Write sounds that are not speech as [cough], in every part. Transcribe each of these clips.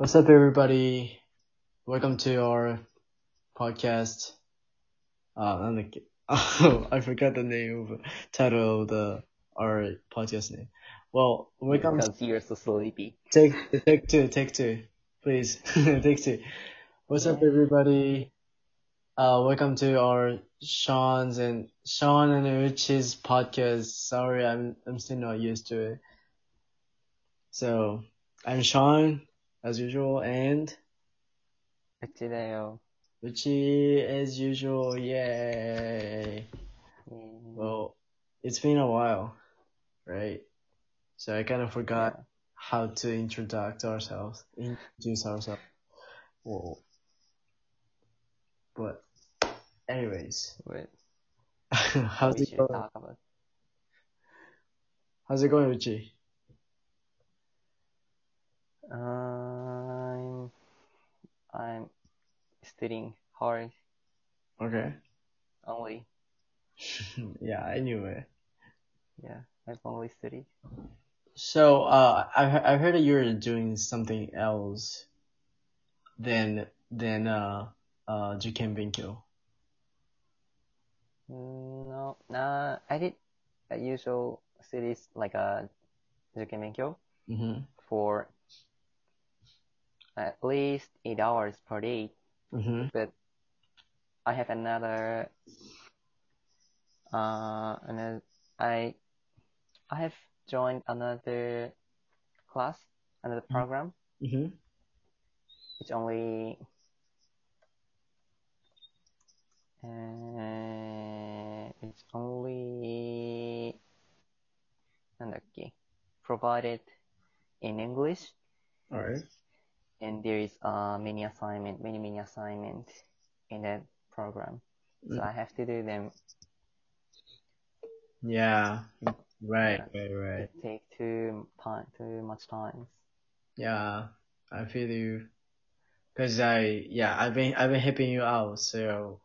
What's up, everybody? Welcome to our podcast. Uh, I'm the, oh, I forgot the name of title of the our podcast name. Well, welcome. Because you're so sleepy. Take take two, take two, please. [laughs] take two. What's up, everybody? Uh, welcome to our Sean's and Sean and Uchi's podcast. Sorry, I'm I'm still not used to it. So, I'm Sean, as usual, and Uchideo. Uchi, as usual, yay! Mm. Well, it's been a while, right? So I kind of forgot yeah. how to introduce ourselves. Introduce ourselves. Whoa. But, anyways. Wait. [laughs] how's it going? About... How's it going, Uchi? Um. I'm studying hard. Okay. Only. [laughs] yeah, I knew it. Yeah, I've only studied. So uh, I I heard that you're doing something else than than uh uh Jiken Binkyo. No, nah, I did a usual studies like a uh, mm-hmm. for at least eight hours per day. Mm-hmm. But I have another uh another I I have joined another class, another mm-hmm. program. Mm-hmm. It's only uh, it's only and okay provided in English. All right and there is uh many assignment, many many assignment in that program. So Mm. I have to do them. Yeah. Right, right, right. It take too time, too much time. Yeah, I feel you. Cause I, yeah, I've been, I've been helping you out, so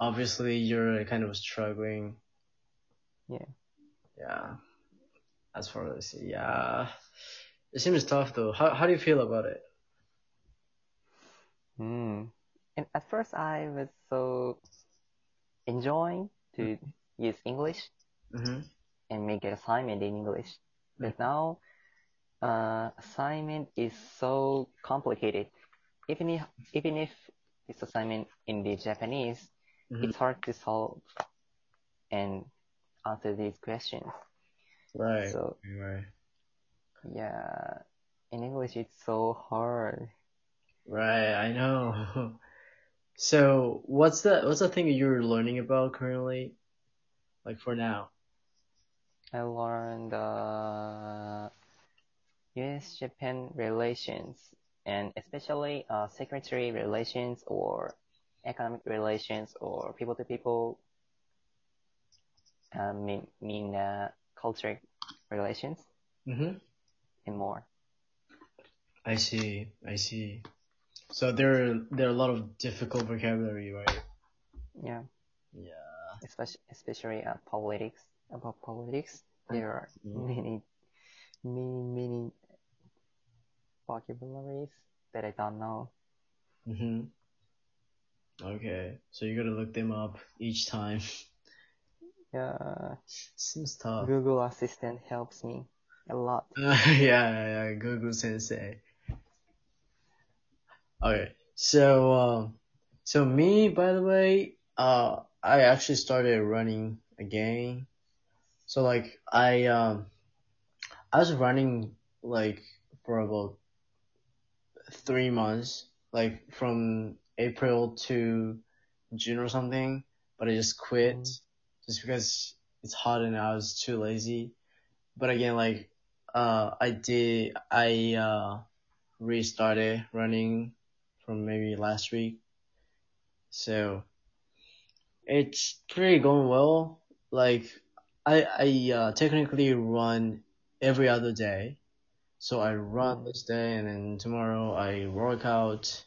obviously you're kind of struggling. Yeah. Yeah. As far as, yeah. It seems tough though. How, how do you feel about it? Mm. And at first I was so enjoying to use English Mm-hmm. and make an assignment in English. But now, uh, assignment is so complicated. Even if, even if this assignment in the Japanese, Mhm. it's hard to solve and answer these questions. Right. So Right. Yeah, in English it's so hard. Right, I know. [laughs] So, what's the, what's the thing you're learning about currently? Like for now? I learned uh, U.S.-Japan relations and especially uh, secretary relations or economic relations or people-to-people uh, mean, mean uh, culture relations Mm-hmm. And more. I see, I see. So there, there are a lot of difficult vocabulary, right? Yeah, Yeah. especially especially uh, politics. About politics, there are Mhm. many, many, many vocabularies that I don't know. Mm-hmm. Okay, so you gotta look them up each time. Yeah. Seems tough. Google Assistant helps me a lot. Uh, [laughs] yeah, yeah, Google Sensei. Okay, so um, so me, by the way, uh, I actually started running again. So like I um, I was running like for about three months, like from April to June or something, but I just quit Mhm. just because it's hot and I was too lazy. But again, like uh, I did, I uh, restarted running from maybe last week. So it's pretty going well. Like I, I uh, technically run every other day. So I run Mm. this day and then tomorrow I work out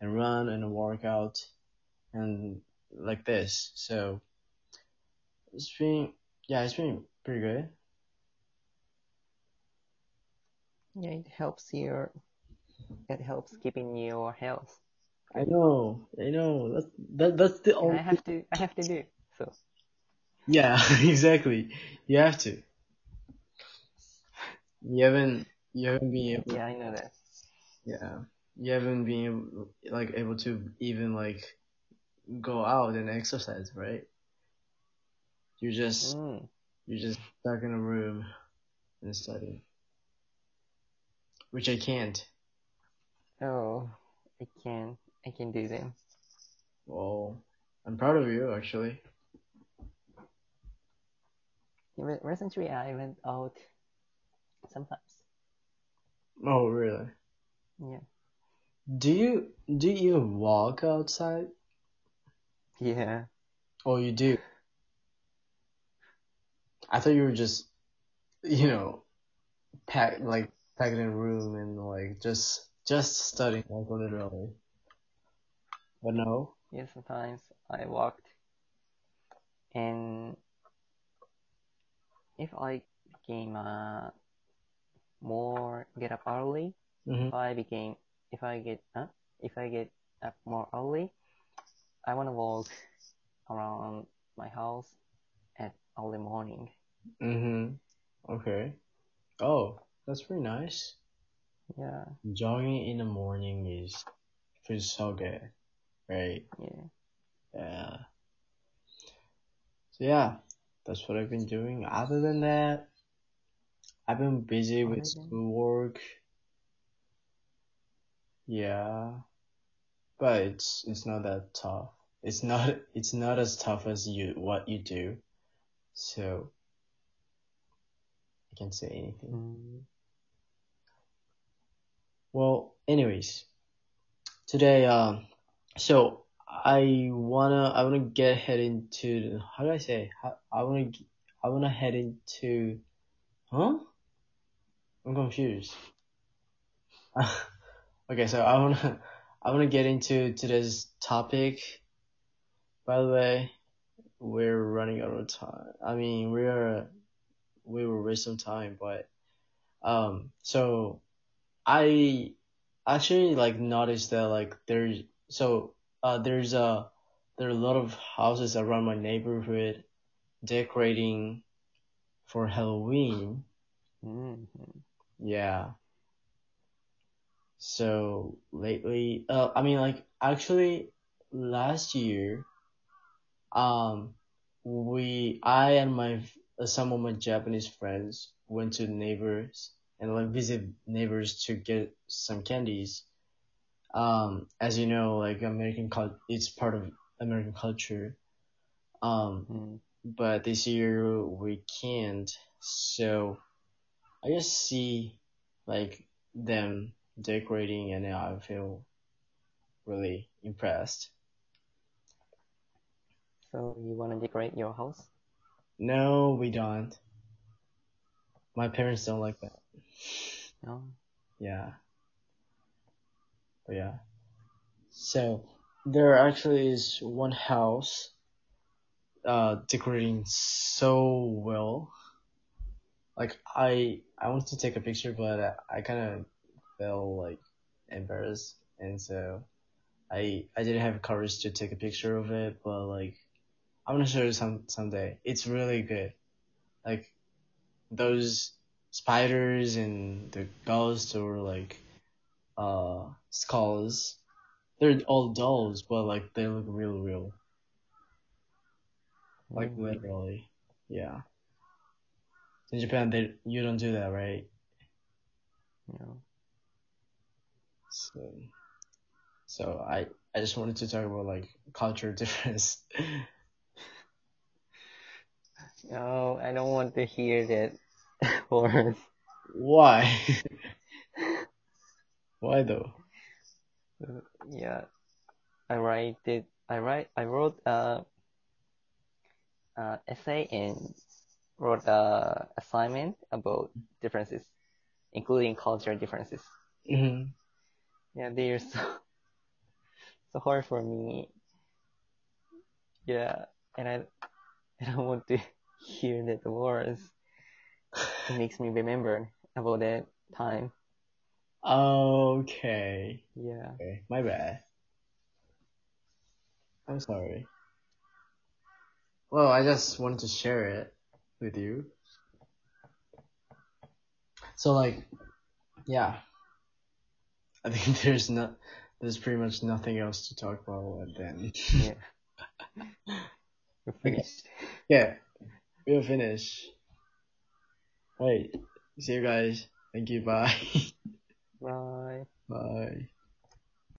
and run and work out and like this. So it's been, yeah, it's been pretty good. Yeah, it helps your it helps keeping your health. I know, I know. That's that that's the only. I have to I have to do so. Yeah, [laughs] exactly. You have to. You haven't you haven't been able Yeah, I know that. yeah. You haven't been able, like able to even like go out and exercise, right? You're just Mm. you're just stuck in a room and studying. Which I can't. Oh, I can I can do them. Well, I'm proud of you actually. Re- Recently, I went out sometimes. Oh, really? Yeah. Do you do you even walk outside? Yeah. Oh, you do. I thought you were just, you know, packed like packed in a room and like just just studying like literally. But no. Yeah, sometimes I walked. And if I became uh, more get up early, hmm if I became if I get huh? if I get up more early, I want to walk around my house at early morning. Mhm. Okay. Oh, that's pretty nice. Yeah, Jogging in the morning is feels so good, right? yeah. Yeah. So yeah, that's what I've been doing. Other than that, I've been busy with schoolwork. Yeah, but it's it's not that tough. It's not it's not as tough as you what you do. So I can't say anything. Mm, Well, anyways, today um so I wanna I wanna get head into how do I say how, I wanna I wanna head into huh? I'm confused. [laughs] okay, so I wanna I wanna get into today's topic. By the way, we're running out of time. I mean, we're we will waste some time, but um, so I actually like noticed that like there's so uh there's a there are a lot of houses around my neighborhood decorating for Halloween. mm, Yeah. So lately, uh, I mean, like actually last year, um, we, I and my, some of my Japanese friends went to neighbors and like visit neighbors to get some candies. Um, as you know, like American cult, it's part of American culture. Um, mm. but this year we can't. So I just see like them decorating and I feel really impressed. So you want to decorate your house? No, we don't. My parents don't like that. No. Yeah. But yeah. So there actually is one house uh decorating so well. Like I I wanted to take a picture but I kind of felt like embarrassed and so I I didn't have courage to take a picture of it but like I'm gonna show you some someday. It's really good. Like those spiders and the ghosts or like uh skulls. They're all dolls, but like they look real real. Like Mm. literally. Yeah. In Japan they you don't do that, right? No. So so I I just wanted to talk about like culture [laughs] difference. No, I don't want to hear that [laughs] word. Why? [laughs] Why though? Yeah, I write it. I write. I wrote a, a essay and wrote a assignment about differences, including cultural differences. hmm Yeah, they're [laughs] so so hard for me. Yeah, and I I don't want to hear that words. It makes me remember about that time. Okay. Yeah. Okay. My bad. I'm sorry. Well, I just wanted to share it with you. So like, yeah. I think [laughs] there's not, there's pretty much nothing else to talk about then. Yeah. [laughs] Finished. yeah. We'll finish. Wait. See you guys. Thank you. Bye. [laughs] Bye. Bye.